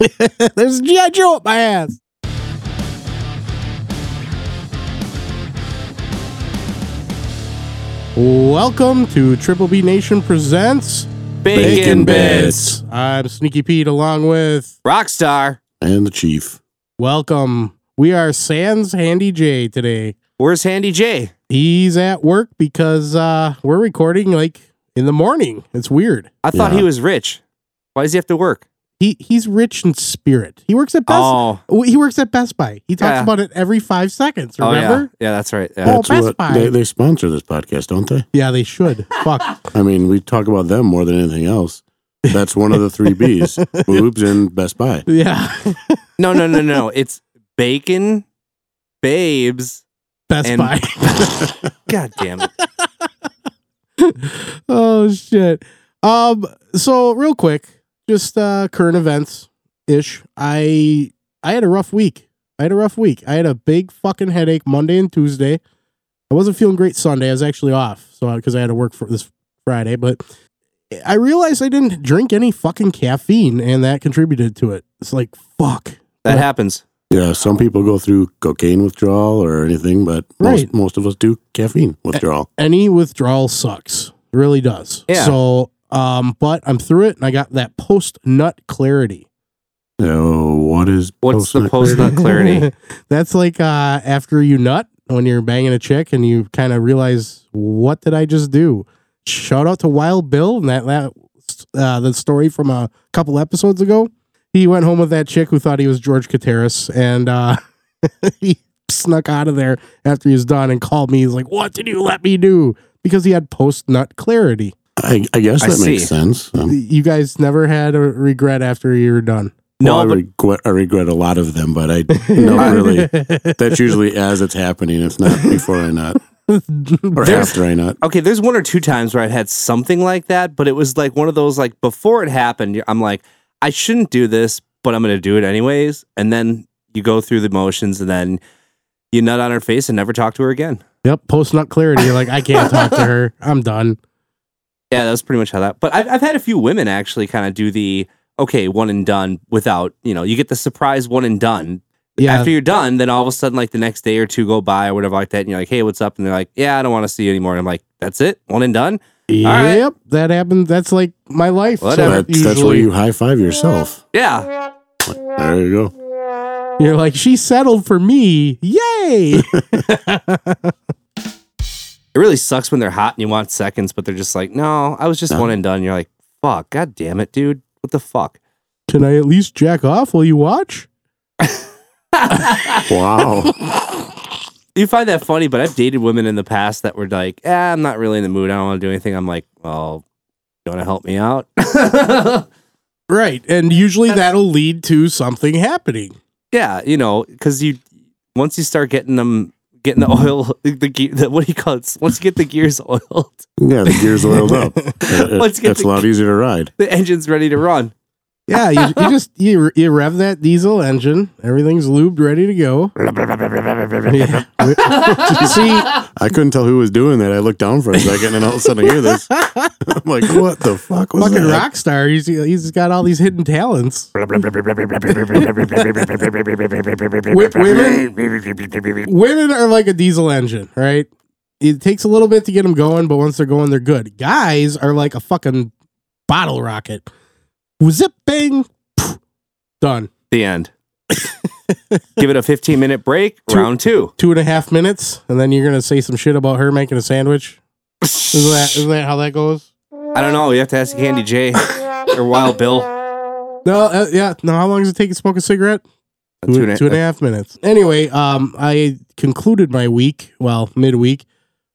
There's a G.I. Joe up my ass. Welcome to Triple B Nation Presents Bacon Bits. I'm Sneaky Pete along with Rockstar. and the chief. Welcome. We are Sans Handy J today. Where's Handy J? He's at work because uh, we're recording like in the morning. It's weird. I thought Yeah. he was rich. Why does he have to work? He he's rich in spirit. He works at Best. Oh, He works at Best Buy. He talks Yeah. about it every five seconds. oh yeah, Remember? yeah, that's right. Yeah. Oh, That's Best what Buy. they, they sponsor this podcast, don't they? Yeah, they should. Fuck. I mean, we talk about them more than anything else. That's one of the three B's: boobs and Best Buy. Yeah. No, no, no, no. It's bacon, babes. Best And- Buy. God damn it. oh shit. Um. So real quick, just uh current events ish. I I had a rough week. I had a rough week. I had a big fucking headache Monday and Tuesday. I wasn't feeling great Sunday. I was actually off, so because I had to work for this Friday. But I realized I didn't drink any fucking caffeine, and that contributed to it. It's like fuck. That Right. happens. Yeah, some people go through cocaine withdrawal or anything, but Right. most, most of us do caffeine withdrawal. any withdrawal sucks. It really does. Yeah. So, um, but I'm through it and I got that post nut clarity. So, what is What's the post-nut post-nut clarity? That's like uh after you nut when you're banging a chick and you kind of realize what did I just do? Shout out to Wild Bill and that that uh, the story from a couple episodes ago. He went home with that chick who thought he was George Kateris and uh he snuck out of there after he was done and called me. He's like, "What did you let me do?" Because he had post nut clarity. I, I guess I that makes sense. Um, You guys never had a regret after you were done. No, well, I but regret, I regret a lot of them, but I don't really. That's usually as it's happening. It's not before I nut or There's- after I nut. okay, there's one or two times where I've had something like that, but it was like one of those like before it happened, I'm like, I shouldn't do this, but I'm gonna do it anyways. And then you go through the motions and then you nut on her face and never talk to her again. Yep, post nut clarity. You're like, I can't talk to her. I'm done. Yeah, that's pretty much how that. But I've, I've had a few women actually kind of do the okay one and done without you know you get the surprise one and done. Yeah, After you're done, then all of a sudden like the next day or two go by or whatever like that, and you're like, hey, what's up? And they're like, yeah, I don't want to see you anymore. And I'm like, that's it, one and done. right. yep, that happened. That's like my life. Whatever. That's, that's where you high five yourself. Yeah, There you go. you're like, she settled for me. Yay! it really sucks when they're hot and you want seconds, but they're just like, no, I was just No. one and done. You're like, fuck, god damn it, dude, what the fuck? Can I at least jack off while you watch? Wow. You find that funny, but I've dated women in the past that were like, eh, I'm not really in the mood. I don't want to do anything. I'm like, well, you want to help me out? Right, and usually that'll lead to something happening. Yeah, you know, because you once you start getting them getting the mm-hmm. oil, the, the what do you call it? Once you get the gears oiled, Yeah, the gear's oiled up. It- it- it's a lot easier to ride. the engine's ready to run. Yeah, you, you just you, you rev that diesel engine. Everything's lubed, ready to go. Yeah. See, I couldn't tell who was doing that. I looked down for a second, and all of a sudden I hear this. I'm like, what the fuck was fucking that? rock star. He's he's got all these hidden talents. Wi- women, women are like a diesel engine, right? It takes a little bit to get them going, but once they're going, they're good. Guys are like a fucking bottle rocket. Zip bang, poof, done. The end. Give it a 15 minute break. Two- round two. Two and a half minutes, and then you're gonna say some shit about her making a sandwich. Isn't that isn't that how that goes? I don't know. You have to ask Handy J or Wild Bill. No, uh, yeah. No, how long does it take to smoke a cigarette? Two, Two and a- two and a half minutes. Anyway, um, I concluded my week, well, midweek,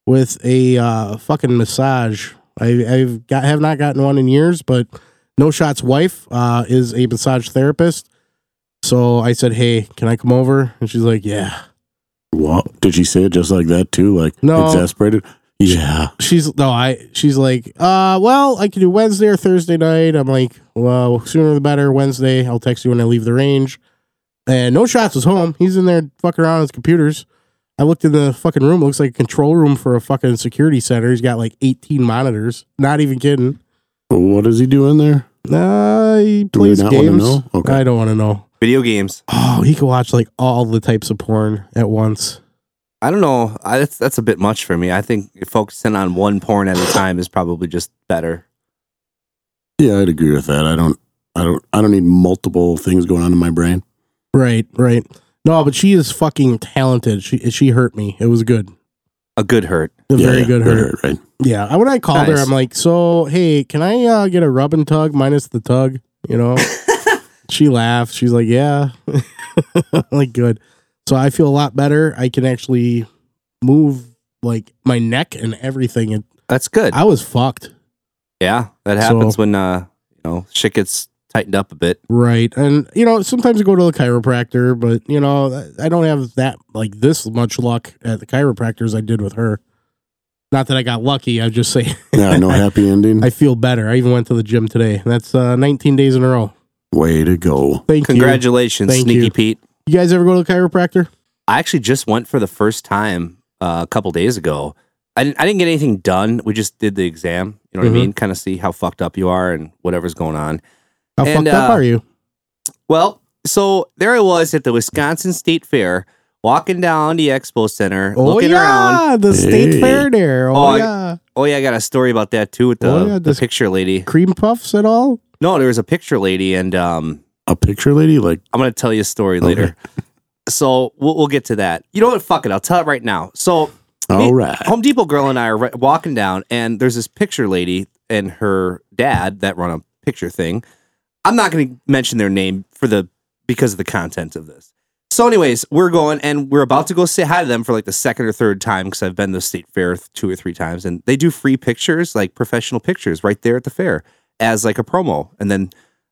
with a uh, fucking massage. I, I've got have not gotten one in years, but No Shot's wife uh, is a massage therapist. So I said, "Hey, can I come over?" And she's like, "Yeah." What? Did she say it just like that too? Like No. exasperated? Yeah. She's no, I. She's like, uh, well, I can do Wednesday or Thursday night. I'm like, well, sooner the better. Wednesday, I'll text you when I leave the range. And no shots was home. He's in there fucking around on his computers. I looked in the fucking room. It looks like a control room for a fucking security center. He's got like 18 monitors. Not even kidding. What does he do in there? Uh, he Do we plays not wanna games. know? Okay. I don't want to know. Video games. Oh, he could watch like all the types of porn at once. I don't know. I, that's that's a bit much for me. I think focusing on one porn at a time is probably just better. Yeah, I'd agree with that. I don't. I don't. I don't need multiple things going on in my brain. Right, right. No, but she is fucking talented. She she hurt me. It was good. A good hurt. A Yeah, very yeah, good hurt. right? Yeah. I- When I called her, I'm like, so hey, can I uh, get a rub and tug minus the tug? You know. she laughed. She's like, yeah. like good. So I feel a lot better. I can actually move like my neck and everything. And That's good. I was fucked. yeah, that So- happens when uh you know shit gets tightened up a bit. Right. And, you know, sometimes I go to the chiropractor, but, you know, I don't have that, like, this much luck at the chiropractor as I did with her. Not that I got lucky. I just say Yeah, no happy ending. I feel better. I even went to the gym today. That's uh, 19 days in a row. Way to go. Thank you. Congratulations, Thank Sneaky you. Pete. you. You guys ever go to the chiropractor? I actually just went for the first time uh, a couple days ago. I didn't, I didn't get anything done. We just did the exam. You know what Mhm. I mean? Kind of see how fucked up you are and whatever's going on. How And, fucked up uh, are you? Well, so there I was at the Wisconsin State Fair, walking down the expo center, Oh, looking yeah. around. The state fair there. Oh, Oh, I- yeah. Oh yeah, I got a story about that too with the, Oh, yeah, the picture lady. Cream puffs at all? No, there was a picture lady, and um, A picture lady, like I'm gonna tell you a story Okay. later. So we'll, we'll get to that. You know what? Fuck it. I'll tell it right now. So all right. Home Depot girl and I are ri- walking down, and there's this picture lady and her dad that run a picture thing. I'm not going to mention their name for the because of the content of this. So, anyways, we're going and we're about to go say hi to them for like the second or third time because I've been to the state fair two or three times, and they do free pictures, like professional pictures, right there at the fair as like a promo, and then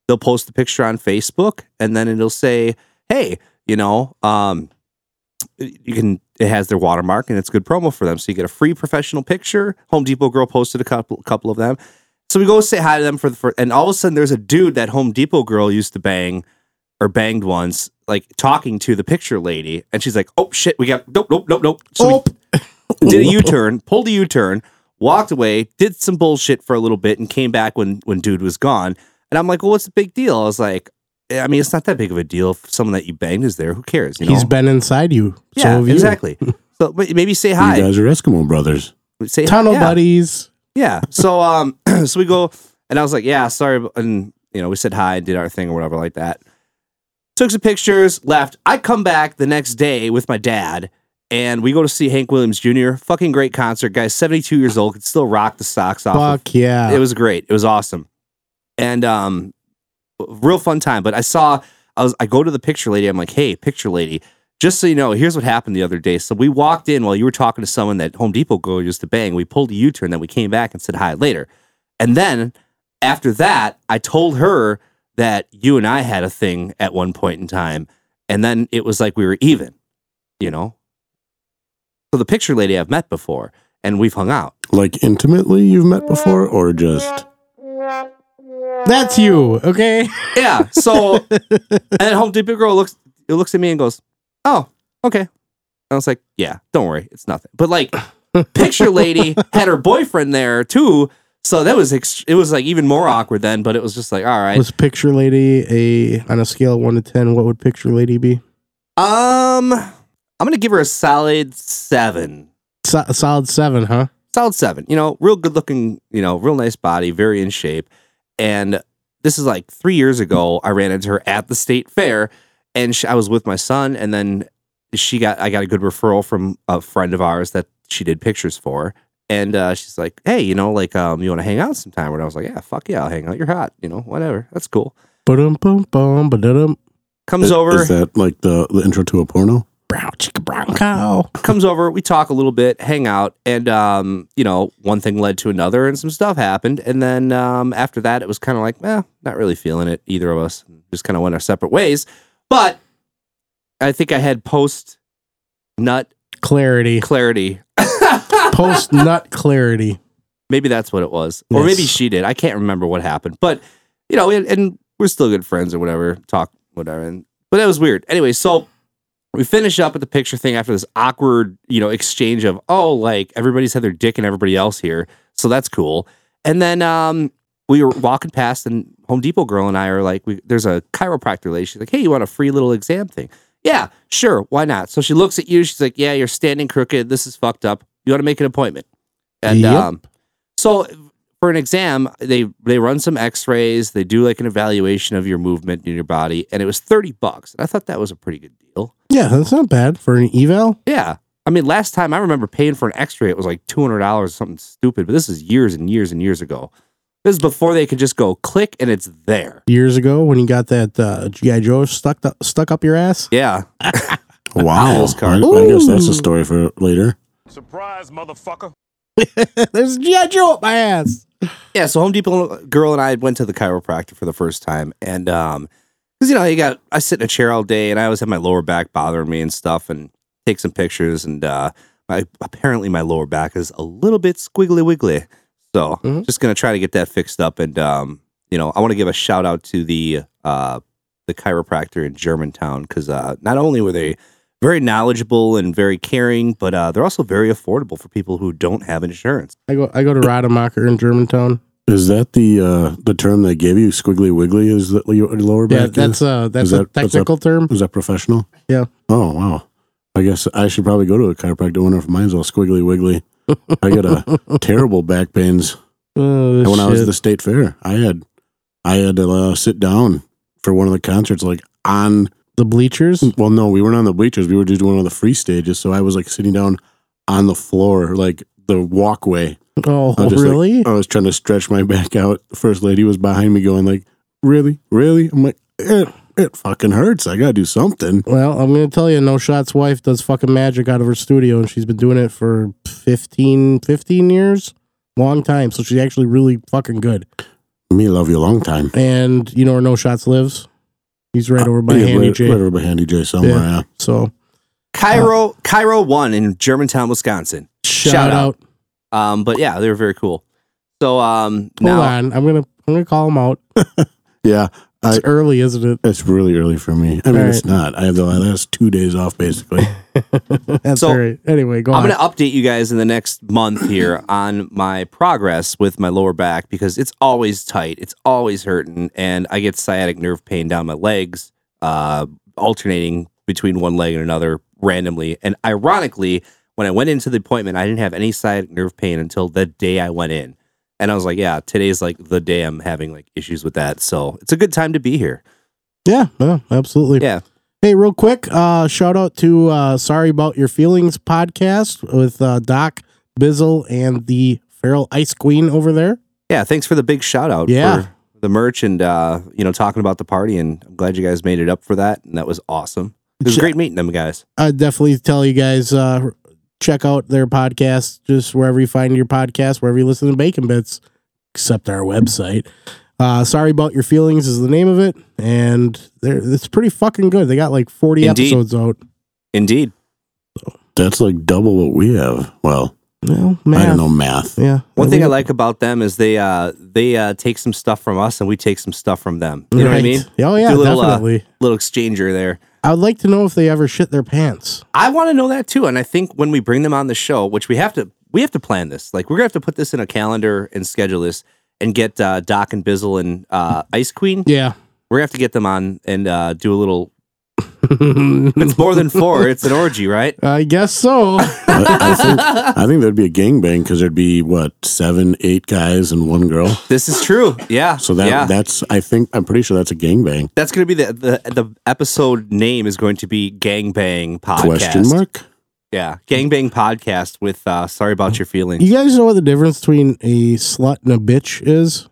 they'll post the picture on Facebook, and then it'll say, "Hey, you know, um, you can it has their watermark and it's good promo for them. So you get a free professional picture. Home Depot girl posted a couple couple of them. So we go say hi to them for the first, and all of a sudden there's a dude that Home Depot girl used to bang or banged once, like talking to the picture lady, and she's like, "Oh shit, we got nope, nope, nope, nope." So we did a U turn, pulled a U turn, walked away, did some bullshit for a little bit, and came back when when dude was gone. And I'm like, "Well, what's the big deal?" I was like, "I mean, it's not that big of a deal if someone that you banged is there. Who cares?" You know? He's been inside you. Yeah, so have you. exactly. so ma- maybe say hi. You hi. guys are Eskimo brothers. Say Tunnel hi. yeah. buddies. Yeah. So um, so we go, and I was like, yeah, sorry, and you know, we said hi, and did our thing or whatever like that. Took some pictures, left. I come back the next day with my dad, and we go to see Hank Williams Jr. Fucking great concert, guys. Seventy two years old, could still rock the socks off. of- Fuck yeah. it was great. It was awesome, and um, real fun time. But I saw, I was, I go to the picture lady. I'm like, hey, picture lady, just so you know, here's what happened the other day. So we walked in while you were talking to someone that Home Depot girl used to bang. We pulled a U-turn, then we came back and said hi later, and then after that, I told her that you and I had a thing at one point in time, and then it was like we were even, you know. So the picture lady I've met before, and we've hung out. Like intimately, you've met before, or just That's you, okay? Yeah. So and then Home Depot girl looks it looks at me and goes, "Oh, okay." And I was like, "Yeah, don't worry, it's nothing." But like, picture lady had her boyfriend there too, so that was ex- it was like even more awkward then. But it was just like, all right, Was picture lady a on a scale of one to ten? What would picture lady be? um, I'm gonna give her a solid seven. So, a solid seven, huh? solid seven. You know, real good looking, you know, real nice body, very in shape. And this is like three years ago. I ran into her at the state fair, and she, I was with my son. And then she got, I got a good referral from a friend of ours that she did pictures for. And uh, she's like, "Hey, you know, like, um, you want to hang out sometime?" And I was like, "Yeah, fuck yeah, I'll hang out. You're hot, you know, whatever. That's cool." Ba-dum, bum, bum, ba-da-dum. Comes is, over, is that like the, the intro to a porno? Brown chicken, brown cow. comes over, we talk a little bit, hang out, and um, you know, one thing led to another, and some stuff happened, and then um, after that, it was kind of like, eh, not really feeling it, either of us, just kind of went our separate ways. But I think I had post nut Clarity. clarity. Post nut clarity. maybe that's what it was, or maybe she did. I can't remember what happened, but you know, and, and we're still good friends or whatever. Talk whatever, and but that was weird. Anyway, so we finish up at the picture thing after this awkward, you know, exchange of oh, like everybody's had their dick and everybody else here, so that's cool. And then um, we were walking past, and Home Depot girl and I are like, we, "There's a chiropractor lady." She's like, "Hey, you want a free little exam thing?" Yeah, sure, why not? So she looks at you. She's like, "Yeah, you're standing crooked. This is fucked up. You want to make an appointment?" And Yep. um, so for an exam, they they run some X-rays. They do like an evaluation of your movement in your body, and it was thirty bucks. And I thought that was a pretty good deal. Yeah, that's not bad for an eval. Yeah. I mean, last time I remember paying for an X-ray, it was like two hundred dollars, or something stupid. But this is years and years and years ago. This is before they could just go click and it's there. Years ago, when you got that uh, GI Joe stuck up, stuck up your ass. Yeah, Wow. Postcard. I, I guess that's a story for later. Surprise, motherfucker. There's GI Joe up my ass. yeah. So Home Depot girl and I went to the chiropractor for the first time, and um, because you know you got I sit in a chair all day, and I always have my lower back bothering me and stuff, and take some pictures, and uh, my apparently my lower back is a little bit squiggly wiggly, so Mhm. just gonna try to get that fixed up, and um, you know I want to give a shout out to the uh the chiropractor in Germantown because uh, not only were they very knowledgeable and very caring, but uh, they're also very affordable for people who don't have insurance. I go I go to Rademacher in Germantown. Is that the uh, the term they gave you? Squiggly wiggly is that your lower Yeah, back? that's is? uh that's Is a that- what's technical term. is that professional? Yeah. Oh wow. I guess I should probably go to a chiropractor. I wonder if mine's all squiggly wiggly. I got a terrible back pains. Oh, And when I was at the state fair, I had I had to uh, sit down for one of the concerts, like on. the bleachers. Well, no, we weren't on the bleachers. We were just doing one of the free stages. So I was like sitting down on the floor, like the walkway. Oh, I just like- really? I was trying to stretch my back out. The first lady was behind me, going like, "Really, really?" I'm like, "It, it fucking hurts. I gotta do something." well, I'm gonna tell you, No Shot's wife does fucking magic out of her studio, and she's been doing it for 15, 15 years, long time. So she's actually really fucking good. Me love you a long time. And you know where No Shots lives? He's right over by Uh, Yeah, Handy right, J. right over by Handy J somewhere. Yeah. Yeah. So Chiro, Chiro One in Germantown, Wisconsin. shout, Shout out. Um, but yeah, they were very cool. So um, Hold now on, I'm gonna I'm gonna call him out. Yeah, It's I- early, isn't it? it's really early for me. I mean, All it's not. I have the last two days off basically. That's So, all right. Anyway, go I'm on. going to update you guys in the next month here on my progress with my lower back because it's always tight, it's always hurting, and I get sciatic nerve pain down my legs, uh, alternating between one leg and another randomly. And ironically, when I went into the appointment, I didn't have any sciatic nerve pain until the day I went in. And I was like, yeah, today's like the day I'm having like issues with that. So it's a good time to be here. yeah, yeah, absolutely. Yeah. Hey, real quick, uh, shout out to uh, Sorry About Your Feelings podcast with uh, Doc Bizzle and the Feral Ice Queen over there. Yeah. Thanks for the big shout out Yeah. for the merch and, uh, you know, talking about the party. And I'm glad you guys made it up for that. And that was awesome. It was great meeting them guys. I definitely tell you guys uh, check out their podcast just wherever you find your podcast, wherever you listen to Bacon Bits, except our website. Uh, Sorry About Your Feelings is the name of it, and they're, it's pretty fucking good. They got like 40 Indeed. episodes out. Indeed. That's like double what we have. Well, Well, I don't know math. Yeah. One thing we- I like about them is they uh they uh take some stuff from us and we take some stuff from them. You know what I mean? Oh, yeah, Do a little, uh, definitely. Little exchanger there. I would like to know if they ever shit their pants. I want to know that too. And I think when we bring them on the show, which we have to we have to plan this. Like we're gonna have to put this in a calendar and schedule this and get uh Doc and Bizzle and uh Ice Queen. Yeah. We're gonna have to get them on and uh do a little it's more than four, it's an orgy, right? I guess so. I, I think I think there'd be a gangbang because there'd be what seven, eight guys and one girl. This is true. Yeah. So that yeah. that's I think I'm pretty sure that's a gangbang. that's gonna be the, the the episode name is going to be Gangbang Podcast. Question mark? Yeah, gangbang podcast with uh, sorry about your feelings. you guys know what the difference between a slut and a bitch is?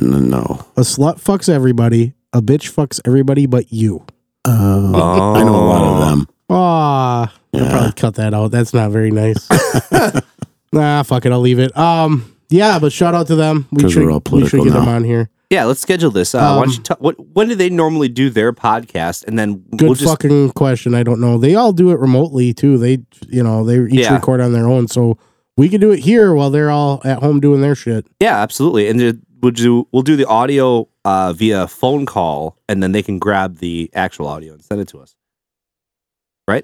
N- No. A slut fucks everybody. A bitch fucks everybody but you. Uh, I know a lot of them. Ah, I'll probably cut that out. That's not very nice. nah, fuck it. I'll leave it. Um, yeah, but shout out to them. We 'Cause should, we're all we should political get them on here. Yeah, let's schedule this. Uh, why Um, don't you tell what when do they normally do their podcast? And then Good we'll just fucking question. I don't know. They all do it remotely too. They, you know, they each Yeah. record on their own. So we could do it here while they're all at home doing their shit. yeah, absolutely. And then we'll do we'll do the audio uh, via phone call, and then they can grab the actual audio and send it to us.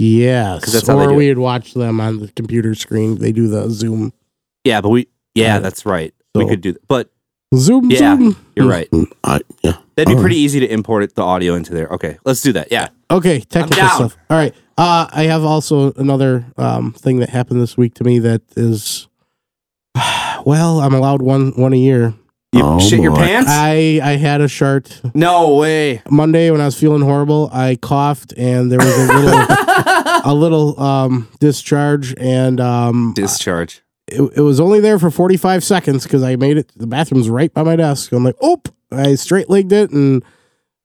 Yes. 'Cause that's how they or do it. we'd watch them on the computer screen. They do the Zoom. Yeah, but we yeah, Right. that's right. we So- could do that, but Zoom, Yeah. zoom. You're right. I, yeah. That'd be All pretty easy to import it, the audio into there. Okay, let's do that. Yeah. Okay, technical down. stuff. All right. Uh, I have also another um, thing that happened this week to me that is, well, I'm allowed one one a year. You Oh, shit your boy. pants? I I had a shart no way. Monday when I was feeling horrible. I coughed and there was a little a little um, discharge and um, Discharge. it, it was only there for 45 seconds because I made it. The bathroom's right by my desk. I'm like, oh, I straight legged it and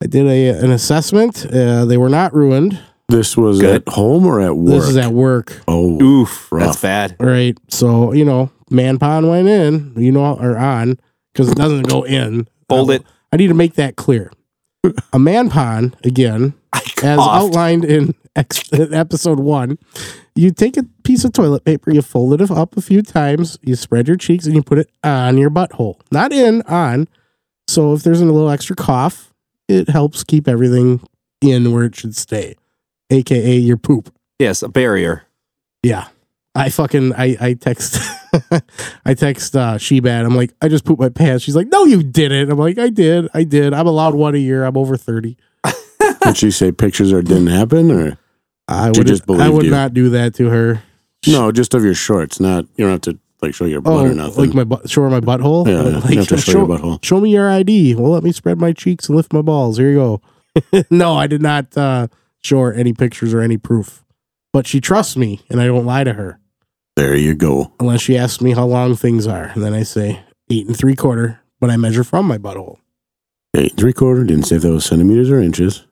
I did a an assessment. Uh, they were not ruined. This was Good. at home or at work? This is at work. oh, Oof. Rough. That's bad. Right. So, you know, man pond went in, you know, or on because it doesn't go in. Fold Uh, it. I need to make that clear. A man pond, again, as outlined in ex- episode one, you take a piece of toilet paper, you fold it up a few times, you spread your cheeks, and you put it on your butthole. Not in, on. So if there's a little extra cough, it helps keep everything in where it should stay, aka your poop. Yes, a barrier. Yeah. I fucking I I text I text uh Shebad. I'm like, I just pooped my pants. She's like, No, you didn't. I'm like, I did, I did. I'm allowed one a year. I'm over 30. Did she say pictures or didn't happen or I would just believe I would you. not do that to her. no? Just of your shorts, not you don't have to like show your butt Oh, or nothing. like my butt, show her my butthole. yeah, yeah. Like, you have to show, show, your butthole. show me your ID. Well, let me spread my cheeks and lift my balls. Here you go. no, I did not uh, show her any pictures or any proof. But she trusts me, and I don't lie to her There you go. unless she asks me how long things are, and then I say eight and three quarter. But I measure from my butthole. Eight and three quarter. Didn't say if that was centimeters or inches.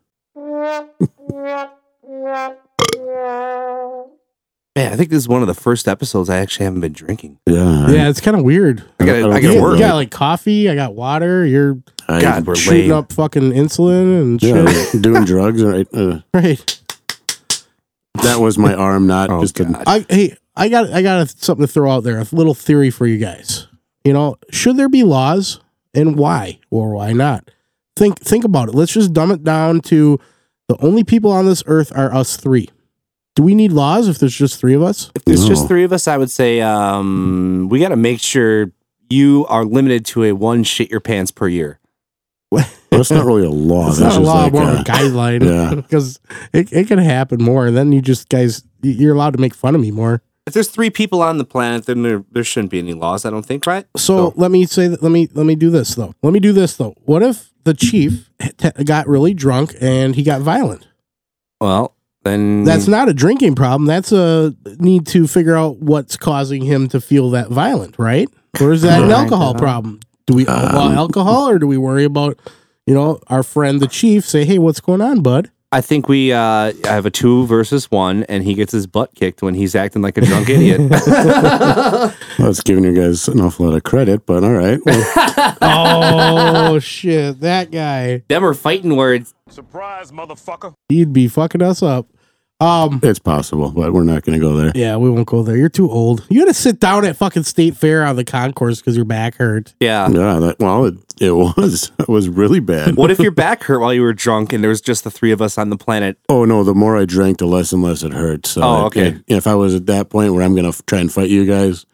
Man, I think this is one of the first episodes I actually haven't been drinking. Yeah. Yeah, it's kind of weird. I gotta- don't I gotta think You work. got like coffee. I got water. You're I, God, we're shooting lame. up fucking insulin and shit. yeah, doing drugs. Right. Uh, Right. that was my arm, not Oh, just a, God. I hey, I got I got a, something to throw out there. A little theory for you guys. You know, should there be laws, and why or why not? Think think about it. Let's just dumb it down to the only people on this earth are us three. Do we need laws if there's just three of us? If there's No. just three of us, I would say um, we got to make sure you are limited to a one shit your pants per year. That's not really a law. It's That's not a just law, like more of uh, a guideline. yeah. because it, it can happen more, and then you just guys, you're allowed to make fun of me more. If there's three people on the planet, then there, there shouldn't be any laws. I don't think, right? So let me say that. Let me let me do this though. Let me do this though. What if the chief t- got really drunk and he got violent? well, then That's not a drinking problem. That's a need to figure out what's causing him to feel that violent, right? Or is that an alcohol problem? Do we Um, well alcohol, or do we worry about you know our friend the chief? Say, hey, what's going on, bud? I think we uh, have a two versus one, and he gets his butt kicked when he's acting like a drunk idiot. That's giving you guys an awful lot of credit, but all right. Well, oh shit, that guy, Them are fighting words. Surprise, motherfucker. he'd be fucking us up. Um, it's possible, but we're not going to go there. Yeah, we won't go there. You're too old. You got to sit down at fucking state fair on the concourse because your back hurt. Yeah. Yeah, that, well, it, it was. It was really bad. What if your back hurt while you were drunk and there was just the three of us on the planet? Oh no! The more I drank, the less and less it hurt. So, Oh, okay. it- if I was at that point where I'm going to try and fight you guys,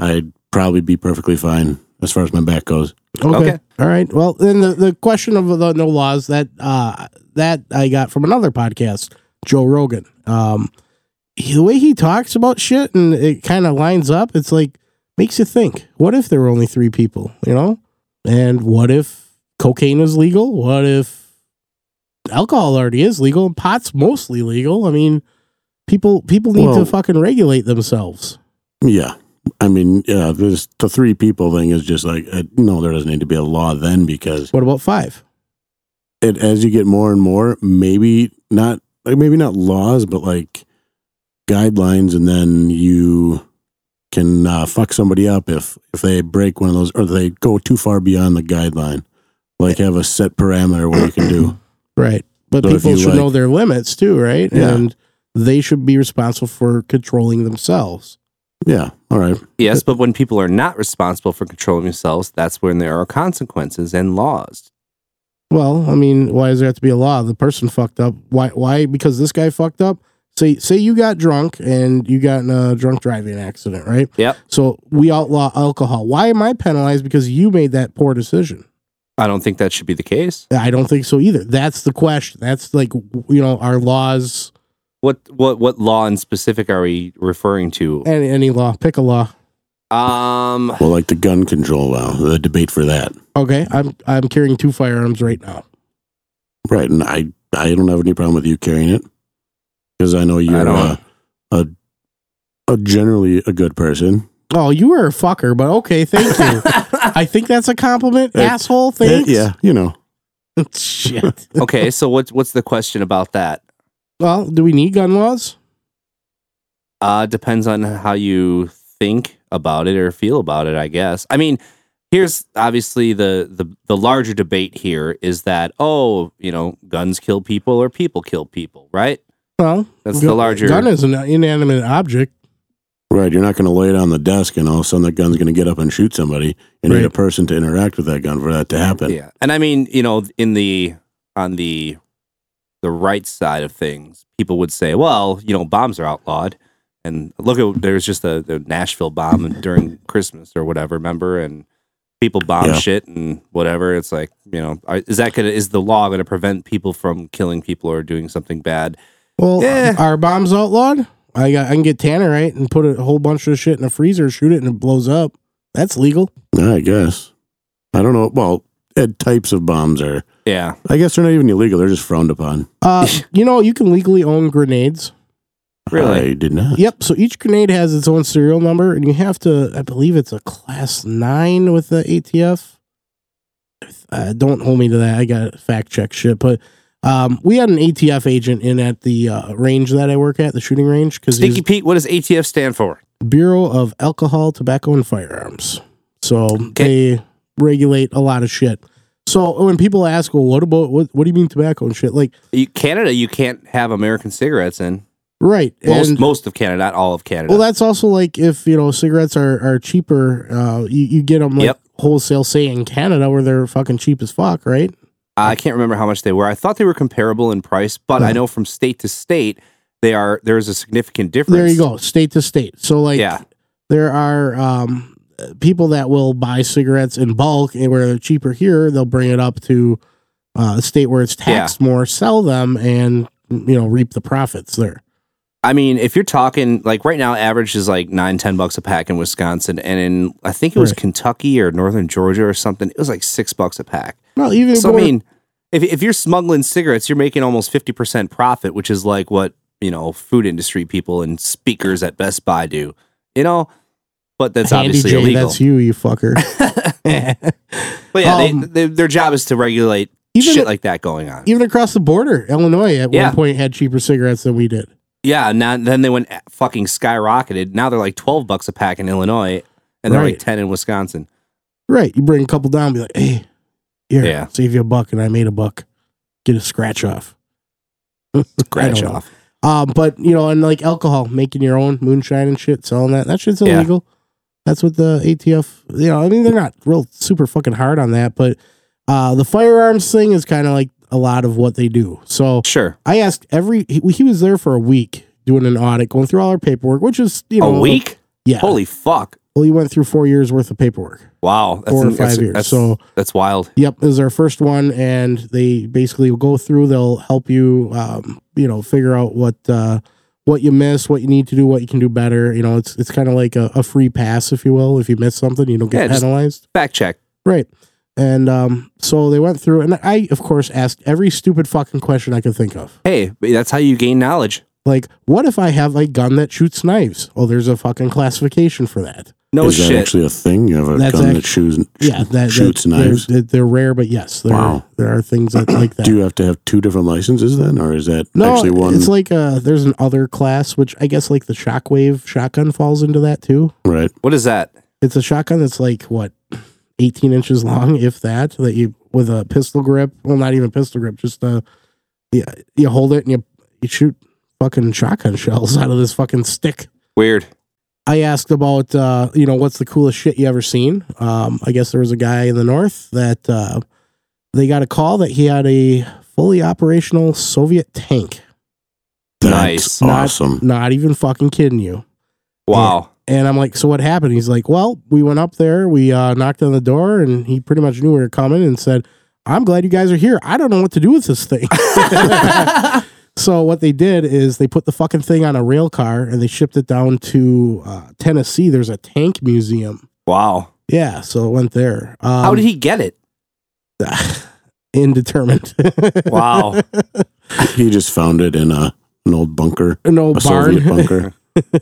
I'd probably be perfectly fine as far as my back goes. Okay. Okay. All right. Well, then the, the question of the no laws that uh that I got from another podcast, Joe Rogan. Um, he- the way he talks about shit and it kind of lines up. It's like makes you think. What if there were only three people? You know, and what if cocaine is legal? What if alcohol already is legal and pot's mostly legal? I mean, people people need to fucking regulate themselves. Yeah, I mean, yeah, this the three people thing is just like uh, no, there doesn't need to be a law then because What about five? it as you get more and more, maybe not like maybe not laws, but like guidelines, and then you can uh, fuck somebody up if if they break one of those or they go too far beyond the guideline. Like have a set parameter what you can do. Right. But So people should like- know their limits too, right? Yeah. And they should be responsible for controlling themselves. Yeah, all right. Yes, but when people are not responsible for controlling themselves, that's when there are consequences and laws. Well, I mean, why does there have to be a law? The person fucked up. Why? Why? Because this guy fucked up. say say you got drunk and you got in a drunk driving accident, right? Yep. So we outlaw alcohol. Why am I penalized because you made that poor decision? I don't think that should be the case. I don't think so either. That's the question. That's like you know our laws. What what what law in specific are we referring to? Any, any law, pick a law. Um, Well, like the gun control law, the debate for that. Okay, I'm I'm carrying two firearms right now. Right. And I, I don't have any problem with you carrying it because I know you're don't. a, a, a generally a good person. Oh, you were a fucker, but okay, thank you. I think that's a compliment, Uh, asshole. Thanks. yeah. You know, Shit. okay, so what's what's the question about that? Well, do we need gun laws? Uh, depends on how you think about it or feel about it, I guess. I mean, here's obviously the the the larger debate here is that oh, you know, guns kill people or people kill people, right? Well, That's gu- the larger. gun is an inanimate object. right. You're not going to lay it on the desk and all of a sudden the gun's going to get up and shoot somebody. You need a person to interact with that gun for that to happen. Yeah, and I mean, you know, in the on the the right side of things, people would say, well, you know, bombs are outlawed. And look at there's just the, the Nashville bomb during Christmas or whatever, remember? And people bomb Yeah. shit and whatever. It's like, you know, is that gonna is the law gonna prevent people from killing people or doing something bad? Well, Yeah. are bombs outlawed? I got, I can get tannerite and put a whole bunch of shit in a freezer, shoot it, and it blows up. That's legal. Yeah, I guess. I don't know. Well, eh, types of bombs are, Yeah. I guess they're not even illegal. They're just frowned upon. Uh, you know, you can legally own grenades. Really? I did not. Yep. So each grenade has its own serial number, and you have to. I believe it's a class nine with the ATF. Uh, don't hold me to that. I got to fact check shit. But um, we had an ATF agent in at the uh, range that I work at, the shooting range, because Stinky Pete, what does ATF stand for? Bureau of Alcohol, Tobacco, and Firearms. So they regulate a lot of shit. So when people ask, "Well, what about what? What do you mean tobacco and shit?" Like, You, Canada, you can't have American cigarettes in. Right? Most and, most of Canada, not all of Canada. well, that's also like if you know cigarettes are are cheaper, uh, you you get them like Yep. wholesale, say in Canada where they're fucking cheap as fuck, right? I can't remember how much they were. I thought they were comparable in price, but I know from state to state they are there is a significant difference. There you go, state to state. So like, Yeah. there are um, people that will buy cigarettes in bulk, and where they're cheaper here, they'll bring it up to uh, a state where it's taxed more, sell them, and you know reap the profits there. I mean, if you're talking like right now, average is like nine, ten bucks a pack in Wisconsin, and in I think it was Right. Kentucky or Northern Georgia or something, it was like six bucks a pack. Well, even So I mean, if if you're smuggling cigarettes, you're making almost fifty percent profit, which is like what you know food industry people and speakers at Best Buy do. You know, but that's Handy obviously J, illegal. that's you, you fucker. But yeah, Um, they, they, their job is to regulate Even- shit like that going on. even across the border, Illinois at Yeah. one point had cheaper cigarettes than we did. Yeah, now then they went fucking skyrocketed. Now they're like twelve bucks a pack in Illinois, and they're Right. like ten in Wisconsin. Right. You bring a couple down, be like, hey, here, Yeah. save you a buck, and I made a buck. Get a scratch off. Scratch know. off. Um, but you know, and like alcohol, making your own moonshine and shit, selling that, that shit's Yeah. illegal. That's what the ATF, you know, I mean, they're not real super fucking hard on that, but uh, the firearms thing is kind of like a lot of what they do. So Sure, I asked every, he, he was there for a week doing an audit, going through all our paperwork, which is, you know, a week. Yeah. Holy fuck! well, he went through four years worth of paperwork. Wow, that's Four or that's- five years. That's, So- that's wild. Yep, this is our first one, and they basically will go through. They'll help you, um, you know, figure out what uh, what you miss, what you need to do, what you can do better. You know, it's it's kind of like a, a free pass, if you will. If you miss something, you don't get Yeah, penalized, Fact check. right? And um, so they went through, and I, of course, asked every stupid fucking question I could think of. Hey, that's how you gain knowledge. Like, what if I have a gun that shoots knives? Oh, there's a fucking classification for that. No Is that actually a thing? You have a That's gun act- that shoots, Yeah, that, shoots that, knives? They're, they're rare, but yes, there Wow. there are things that like that. Do you have to have two different licenses then, or is that No, actually one? it's like uh there's an other class which I guess like the shockwave shotgun falls into that too. right. what is that? It's a shotgun that's like what 18 inches long, if that, that you with a pistol grip. Well, not even pistol grip, just uh yeah, you hold it and you you shoot fucking shotgun shells out of this fucking stick. Weird. I asked about uh, you know, what's the coolest shit you ever seen? Um, I guess there was a guy in the north that uh they got a call that he had a fully operational Soviet tank. Nice. Not- awesome. Not even fucking kidding you. Wow. And I'm like, so what happened? He's like, well, we went up there, we uh, knocked on the door, and he pretty much knew we were coming and said, I'm glad you guys are here. I don't know what to do with this thing. so what they did is they put the fucking thing on a rail car and they shipped it down to uh, Tennessee. There's a tank museum. Wow. Yeah, so it went there. Um, How did he get it? Indeterminate. Wow. He just found it in a an old bunker, An old a Soviet bunker.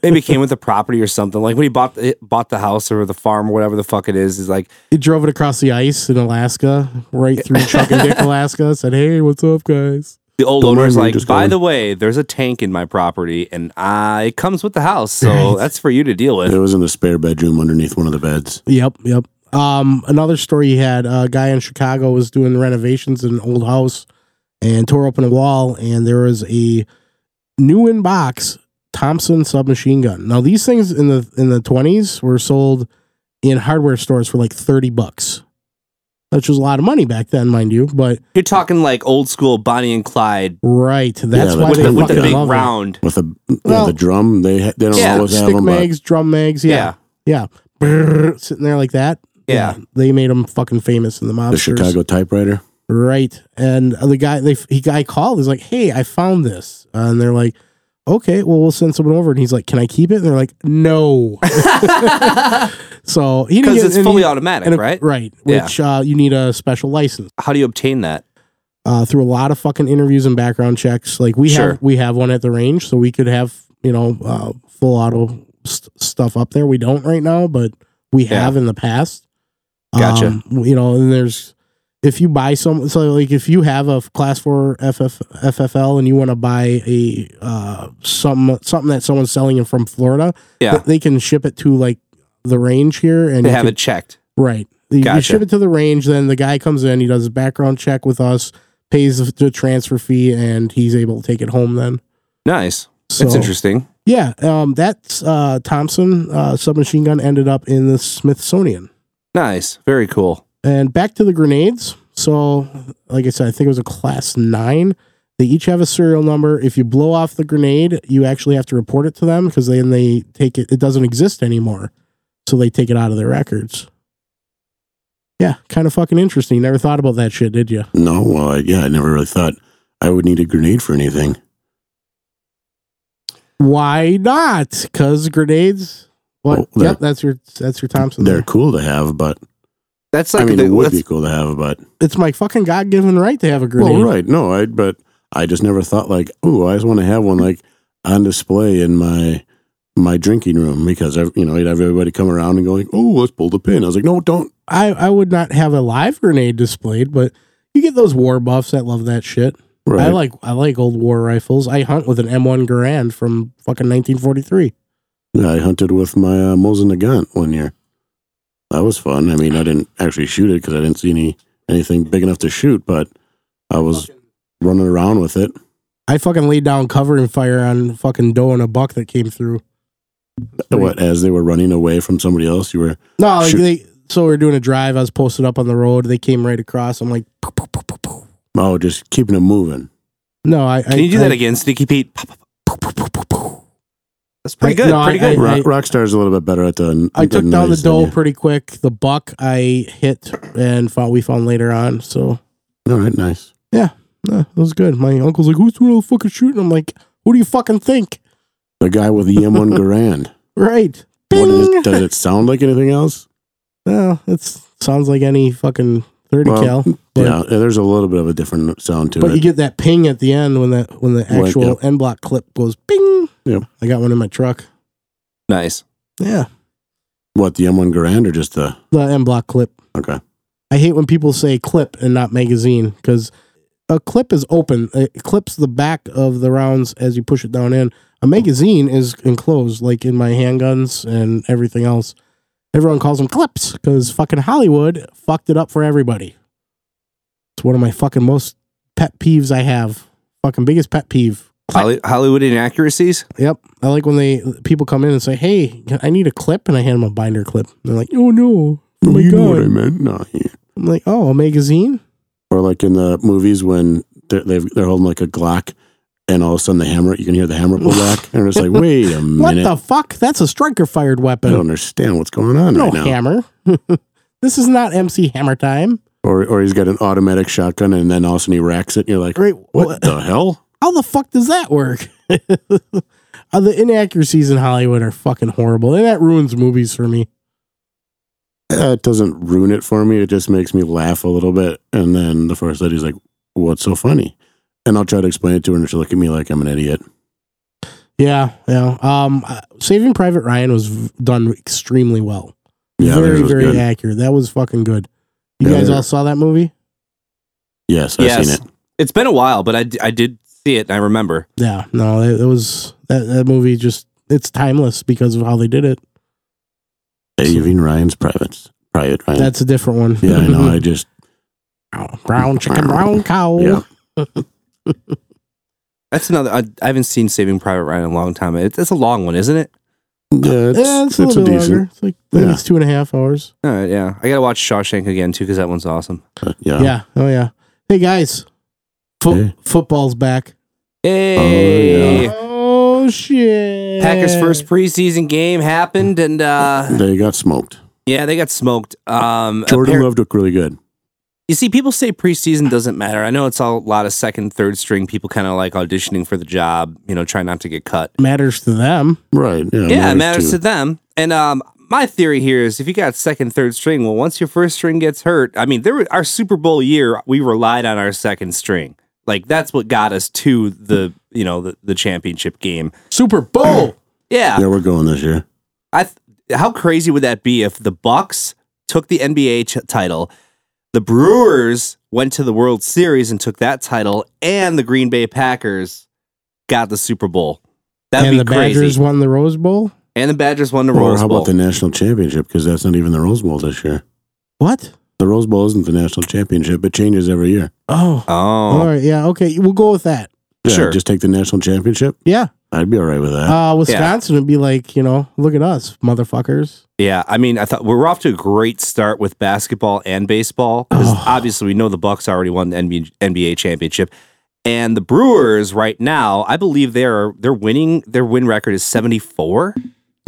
Maybe it came with the property or something. Like when he bought it, bought the house or the farm or whatever the fuck it is. He's like, He drove it across the ice in Alaska, right through Chuck and Dick, Alaska. Said, "Hey, what's up, guys?" the old Don't owner's like, by going." the way, there's a tank in my property and uh, it comes with the house, so that's for you to deal with. It was in the spare bedroom underneath one of the beds. Yep, yep. Um, another story he had a guy in Chicago was doing renovations in an old house and tore open a wall, and there was a new in box Thompson submachine gun. Now these things in the in the twenties were sold in hardware stores for like thirty bucks, which was a lot of money back then, mind you. But You're talking like old school Bonnie and Clyde right, that's Yeah, why with they the, with the big love it. round. With a yeah, Well- the drum, they ha- they don't Yeah, always have stick them. But mags, drum mags, Yeah. yeah, yeah, Brrr, sitting there like that. Yeah. they made them fucking famous in the mob. the Chicago typewriter. Right. And the guy, they he guy called. He's like, "Hey, I found this," uh, and they're like, "Okay, well, we'll send someone over." And he's like, "Can I keep it?" And they're like, "No." so he Because it's fully automatic, a- right? Right. Yeah. Which uh, you need a special license How do you obtain that? uh, through a lot of fucking interviews and background checks. Like we Sure. have, we have one at the range, so we could have you know uh, full auto st- stuff up there. We don't right now, but we Yeah. have in the past. Gotcha. Um, you know, and there's if you buy some, so like if you have a class four FF, FFL and you want to buy a uh some something that someone's selling in from Florida, Yeah. th- they can ship it to like the range here and They have can- it checked. right. You, you ship it to the range, then the guy comes in, he does a background check with us, pays the- transfer fee, and he's able to take it home. Then Nice. so That's interesting. yeah, um, that uh, Thompson uh, submachine gun ended up in the Smithsonian. Nice. Very cool. And back to the grenades. So, like I said, I think it was a class nine. They each have a serial number. If you blow off the grenade, you actually have to report it to them because then they take it. It doesn't exist anymore, so they take it out of their records. Yeah, kind of fucking interesting. Never thought about that shit, did you? No, well, I, yeah, I never really thought I would need a grenade for anything. Why not? Because grenades. What? They're- yep, that's your that's your Thompson. They're there. cool to have, but That's like I mean, the, it would be cool to have, a but It's my fucking god given right to have a grenade. well, right, no, I but I just never thought like, oh, I just want to have one like on display in my my drinking room because you know you'd have everybody come around and go like, oh, let's pull the pin. I was like, no, don't. I I would not have a live grenade displayed, but you get those war buffs that love that shit. Right. I like I like old war rifles. I hunt with an M1 Garand from fucking 1943. Yeah, I hunted with my uh, Mosin Nagant one year. That was fun. I mean, I didn't actually shoot it because I didn't see any anything big enough to shoot, but I was running around with it. I fucking laid down covering fire on fucking doe and a buck that came through. What as they were running away from somebody else, you were No, like Shoot. they so we were doing a drive. I was posted up on the road. They came right across. I'm like, poo, poo, poo, poo, poo. oh just keeping them moving. no, I. Can you do that again, Sneaky Pete? That's pretty I- good. no, pretty I- good. I- Rock, Rockstar's a little bit better at the. I took the down the noise than doe pretty quick. The buck I hit and found we found later on. So All right, nice. yeah, that was good. My uncle's like, "Who's doing all the fucking shooting?" I'm like, "Who do you fucking think?" The guy with the M1 Garand. Right. What is, Bing! does it sound like anything else? Well, it sounds like any fucking 30 Well, cal. But, yeah, there's a little bit of a different sound to it. but you get that ping at the end when that when the Right, actual yep. end block clip goes bing. Yep. I got one in my truck. Nice. Yeah, What the M1 Garand or just the the end block clip. okay? I hate when people say clip and not magazine because a clip is open. It clips the back of the rounds as you push it down in. A magazine is enclosed, like in my handguns and everything else. Everyone calls them clips because fucking Hollywood fucked it up for everybody. It's one of my fucking most pet peeves I have. Fucking biggest pet peeve. Holly, Hollywood inaccuracies. Yep. I like when they people come in and say, "Hey, I need a clip," and I hand them a binder clip. They're like, "Oh no, oh my you know god!" what I meant? No, yeah. I'm like, "Oh, a magazine." or like in the movies when they're they've, they're holding like a Glock and all of a sudden the hammer, you can hear the hammer pull back, and it's like, wait a minute. What minute, the fuck? That's a striker fired weapon. I don't understand what's going on no right now. hammer. this is not MC Hammer time. Or or he's got an automatic shotgun, and then all of a sudden he racks it, and you're like, Great. what the hell? How the fuck does that work? Uh, the inaccuracies in Hollywood are fucking horrible, and that ruins movies for me. Uh, it doesn't ruin it for me. It just makes me laugh a little bit. And then the first lady's like, "What's so funny?" And I'll try to explain it to her, and she'll look at me like I'm an idiot. Yeah, yeah. Um, uh, Saving Private Ryan was v- done extremely well. Yeah, very, very good. accurate. That was fucking good. You Yeah, guys they're- all saw that movie? Yes, I've Yes. seen it. It's been a while, but I, d- I did see it and I remember. Yeah. No, it, it was that, that movie. Just it's timeless because of how they did it. Saving Ryan's privates. Private Ryan. That's a different one. yeah, I know. I just brown chicken, brown cow. Yeah. That's another. I, I haven't seen Saving Private Ryan in a long time. It, it's a long one, isn't it? yeah, it's, Yeah, it's a it's little a decent. longer. It's like I think Yeah. it's two and a half hours. All right, yeah. I gotta watch Shawshank again too because that one's awesome. uh, yeah. Yeah. Oh yeah. Hey guys, Fo- Hey. football's back. Hey, yeah. Oh shit! Packers' first preseason game happened, and uh, They got smoked. yeah, they got smoked. Um, Jordan appar- Love looked really good. You see, people say preseason doesn't matter. I know it's all, a lot of second, third string people kind of like auditioning for the job, you know, trying not to get cut. matters to them. Right. Yeah. yeah, it matters too. to them. And um, my theory here is if you got second, third string, well, once your first string gets hurt, I mean, there were, our Super Bowl year, we relied on our second string. Like that's what got us to the you know the, the championship game. Super Bowl. Yeah, Yeah, we're going this year. I th- how crazy would that be if the Bucks took the NBA ch- title, the Brewers went to the World Series and took that title, and the Green Bay Packers got the Super Bowl? That'd and be the crazy. Badgers won the Rose Bowl. and the Badgers won the Rose Bowl. Or Rose how Bowl. about the national championship? Because that's not even the Rose Bowl this year. What? The Rose Bowl isn't the national championship. It changes every year. Oh. Oh, right. Yeah. Okay. We'll go with that. Yeah, Sure. Just take the national championship. Yeah. I'd be all right with that. Uh, Wisconsin would be like, you know, look at us, motherfuckers. yeah. I mean, I thought we're off to a great start with basketball and baseball Oh. obviously we know the Bucks already won the NBA, NBA championship. And the Brewers right now, I believe they're they're winning. Their win record is seventy four.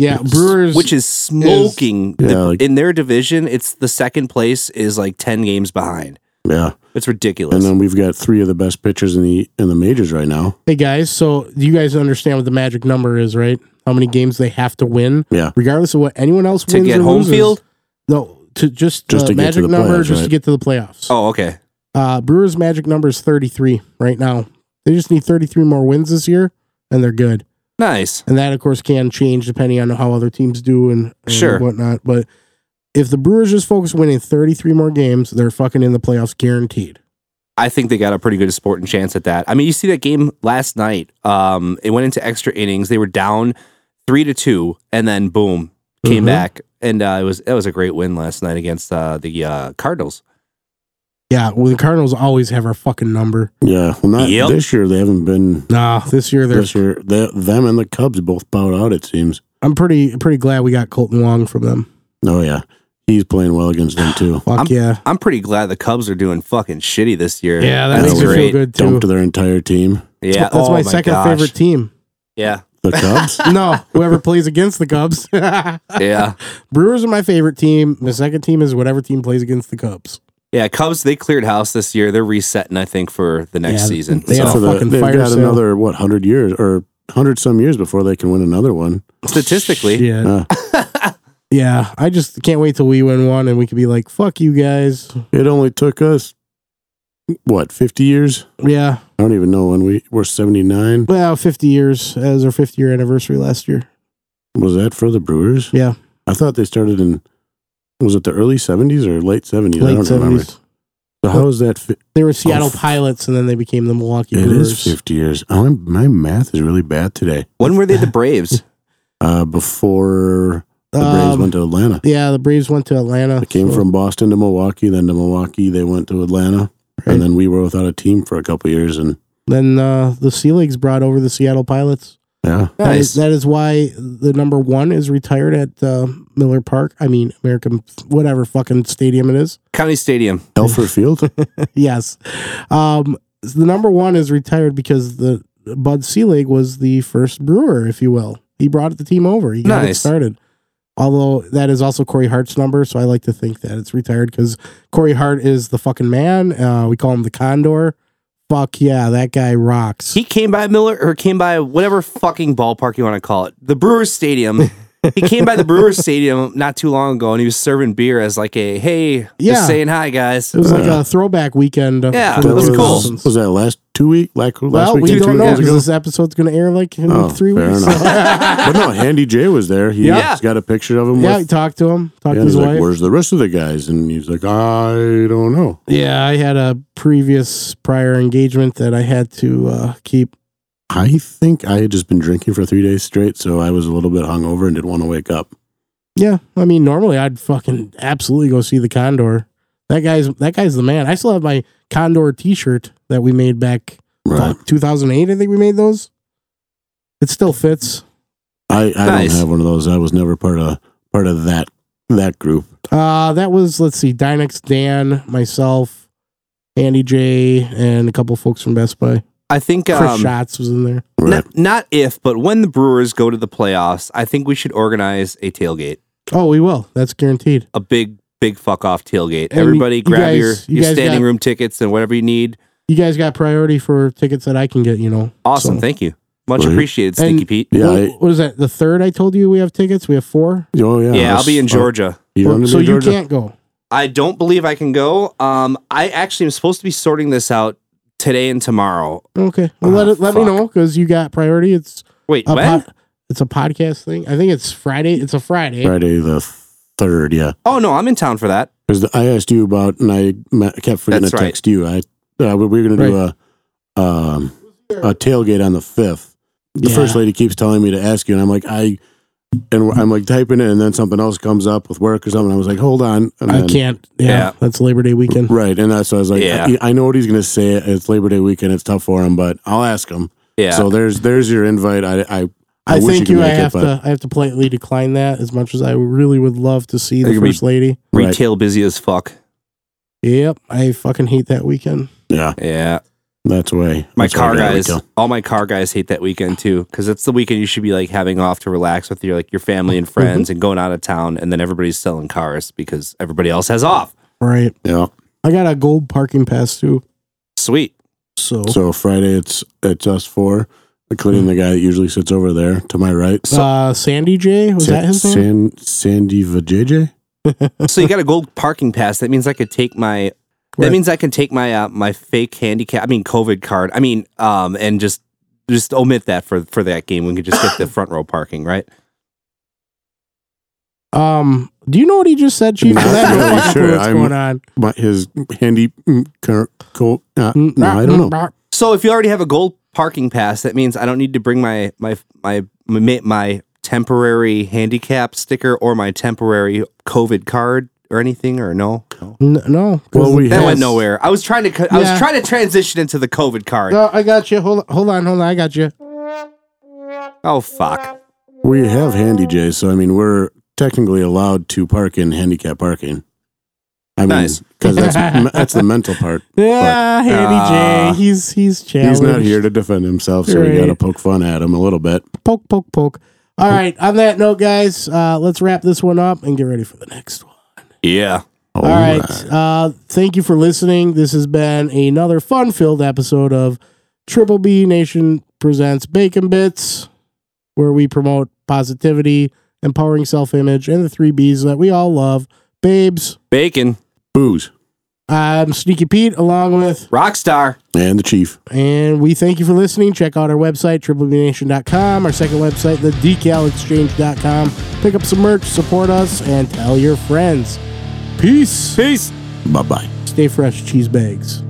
Yeah. Brewers. which is smoking Yeah, the- like- in their division. It's the second place is like ten games behind. yeah. It's ridiculous. And then we've got three of the best pitchers in the in the majors right now. hey guys. So you guys understand what the magic number is, right? How many games they have to win, Yeah. regardless of what anyone else to wins get or home loses. field. No, to just Just uh, to get to magic the number, playoffs, just to get to the playoffs. Oh, okay. Uh, Brewers' magic number is 33 right now. They just need 33 more wins this year, and they're good. Nice. And that, of course, can change depending on how other teams do and, and Sure. whatnot. But if the Brewers just focus winning 33 more games, they're fucking in the playoffs guaranteed. I think they got a pretty good sporting chance at that. I mean, you see that game last night. Um, it went into extra innings. They were down three to two, and then boom, came Mhm. back, and uh, it was it was a great win last night against uh, the uh, Cardinals. Yeah, well, the Cardinals always have our fucking number. Yeah. Well, not Yep. this year. They haven't been. Nah, this year they're. This year, they, them and the Cubs both bowed out. It seems. I'm pretty pretty glad we got Kolten Wong from them. Oh yeah, he's playing well against them too. Fuck yeah. I'm pretty glad the Cubs are doing fucking shitty this year. Yeah, that That's makes me feel great. good too. Dumped their entire team. Yeah, That's oh my, second gosh. favorite team. Yeah, The Cubs. no, whoever plays against the Cubs. yeah. Brewers are my favorite team. My second team is whatever team plays against the Cubs. Yeah, Cubs they cleared house this year. They're resetting, I think, for the next Yeah, season. they So, have for the, fucking they've fire got sale. another what hundred years or hundred some years before they can win another one. statistically, Shit. Uh, Yeah, I just can't wait till we win one and we can be like, "Fuck you guys." it only took us what fifty years. Yeah, I don't even know when we were seventy nine. well, fifty years as our 50 year anniversary last year. Was that for the Brewers? Yeah, I thought they started in. Was it the early seventies or late seventies? I late don't remember. seventies. So how is that? Fi- They were Seattle f- Pilots, and then they became the Milwaukee it Brewers. is fifty years. Oh, I'm- my math is really bad today. when were they the Braves? Uh, before the Braves Um, went to Atlanta, yeah, the Braves went to Atlanta. they came so- from Boston to Milwaukee. Then to Milwaukee, they went to Atlanta, Right. and then we were without a team for a couple years. And Then uh, the Sea Leagues brought over the Seattle Pilots. Yeah, That Nice. is, that is why the number one is retired at uh, Miller Park. I mean, American, whatever fucking stadium it is. County Stadium. Helfer Field. yes. Um, the number one is retired because the Bud Selig was the first brewer, if you will. He brought the team over. He got it started. Although that is also Corey Hart's number, so I like to think that it's retired because Corey Hart is the fucking man. Uh, we call him the Condor. Fuck yeah, that guy rocks. He came by Miller or came by whatever fucking ballpark you want to call it, the Brewers Stadium. he came by the Brewers Stadium not too long ago, and he was serving beer as like a hey, Yeah. just saying hi, guys. it was like a throwback weekend. Yeah, for that was cool. 2000s. Was that last two week? Like last Well, we don't know weeks because this episode's going to air like in Oh, three fair weeks. enough. but no, Handy J was there. He Yeah. has got a picture of him. yeah, he talked to him, talked yeah, to his he's like, wife. "Where's the rest of the guys?" And he's like, "I don't know." Yeah, I had a previous prior engagement that I had to uh, keep. I think I had just been drinking for three days straight, so I was a little bit hungover and didn't want to wake up. Yeah, I mean, normally I'd fucking absolutely go see the Condor. That guy's that guy's the man. I still have my Condor T-shirt that we made back Right. 2008. I think we made those. It still fits. I, I Nice. don't have one of those. I was never part of part of that that group. Uh that was let's see, Dynex Dan, myself, Handy J, and a couple folks from Best Buy. I think Chris um, Schatz was in there. Right. not, not if, but when the Brewers go to the playoffs, I think we should organize a tailgate, Oh, we will. That's guaranteed. a big, big fuck off tailgate. And Everybody you grab guys- your, you your guys standing got- room tickets and whatever you need. You guys got priority for tickets that I can get. You know. Awesome. So- Thank you. Much Right. appreciated, And- Stinky Pete. Yeah, what, I, what is that? The third I told you we have tickets. We have four. oh yeah. Yeah, I'll be in Georgia. you Well, wanted to so be you Georgia? can't go. I don't believe I can go. Um, I actually am supposed to be sorting this out today and tomorrow. Okay. Well, Ah, let it, let me know because you got priority. It's Wait, a when? pod, it's a podcast thing. I think it's Friday. It's a Friday. Friday the third. Yeah, Oh no, I'm in town for that. because I asked you about, and I ma- kept forgetting That's to right. text you. I uh, we we're going to do a um, a tailgate on the fifth. The Yeah. first lady keeps telling me to ask you, and I'm like, I. And I'm like typing it, and then something else comes up with work or something. I was like, "Hold on!" And I then- can't. Yeah, Yeah. that's Labor Day weekend. Right, and that's why I was like, Yeah. I, I know what he's going to say. It's Labor Day weekend. It's tough for him, but I'll ask him. Yeah. So there's there's your invite. I I, I, I, wish think you you. could I make have it, but to. I have to politely decline that as much as I really would love to see the You're be- first lady. Right. Retail busy as fuck. Yep, I fucking hate that weekend. yeah, Yeah. That's way. My that's car why I gotta guys, all my car guys hate that weekend too, because it's the weekend you should be like having off to relax with your like your family and friends Mm-hmm. and going out of town, and then everybody's selling cars because everybody else has off. Right. Yeah. I got a gold parking pass too. Sweet. So, So Friday it's it's us four, including the guy that usually sits over there to my right. uh, Sandy J was that his name? San, Sandy Vajayjay? so you got a gold parking pass. That means I could take my. Right. That means I can take my uh, my fake handicap. I mean COVID card. I mean, um, and just just omit that for for that game. We can just get the front row parking, right? Um, do you know what he just said, Chief? 'Cause I have Not really sure. what's I'm- going on. My, his handy mm, car, co- uh, no, I don't know. So if you already have a gold parking pass, that means I don't need to bring my my my my, my temporary handicap sticker or my temporary COVID card or anything, or no? No. N- no. 'cause Well, we That Yes. went nowhere. I was trying to. co- I Yeah. was trying to transition into the COVID card. No, I got you. Hold, hold on, hold on. I got you. Oh fuck. We have Handy J, so I mean we're technically allowed to park in handicap parking. I mean, Nice. because that's that's the mental part. Yeah, Handy Ah. J. He's he's challenged. He's not here to defend himself, so we Right. got to poke fun at him a little bit. Poke, poke, poke. All right. On that note, guys, uh, let's wrap this one up and get ready for the next one. Yeah. All All right. Uh, thank you for listening. This has been another fun-filled episode of Triple B Nation presents Bacon Bits, where we promote positivity, empowering self-image, and the three B's that we all love. Babes, Bacon. Booze I'm Sneaky Pete, along with Rockstar. and the chief. And we thank you for listening. Check out our website, triplebnation.com, our second website, thedecalexchange.com. Pick up some merch, support us, and tell your friends. Peace. Peace. Bye bye. Stay fresh, cheese bags.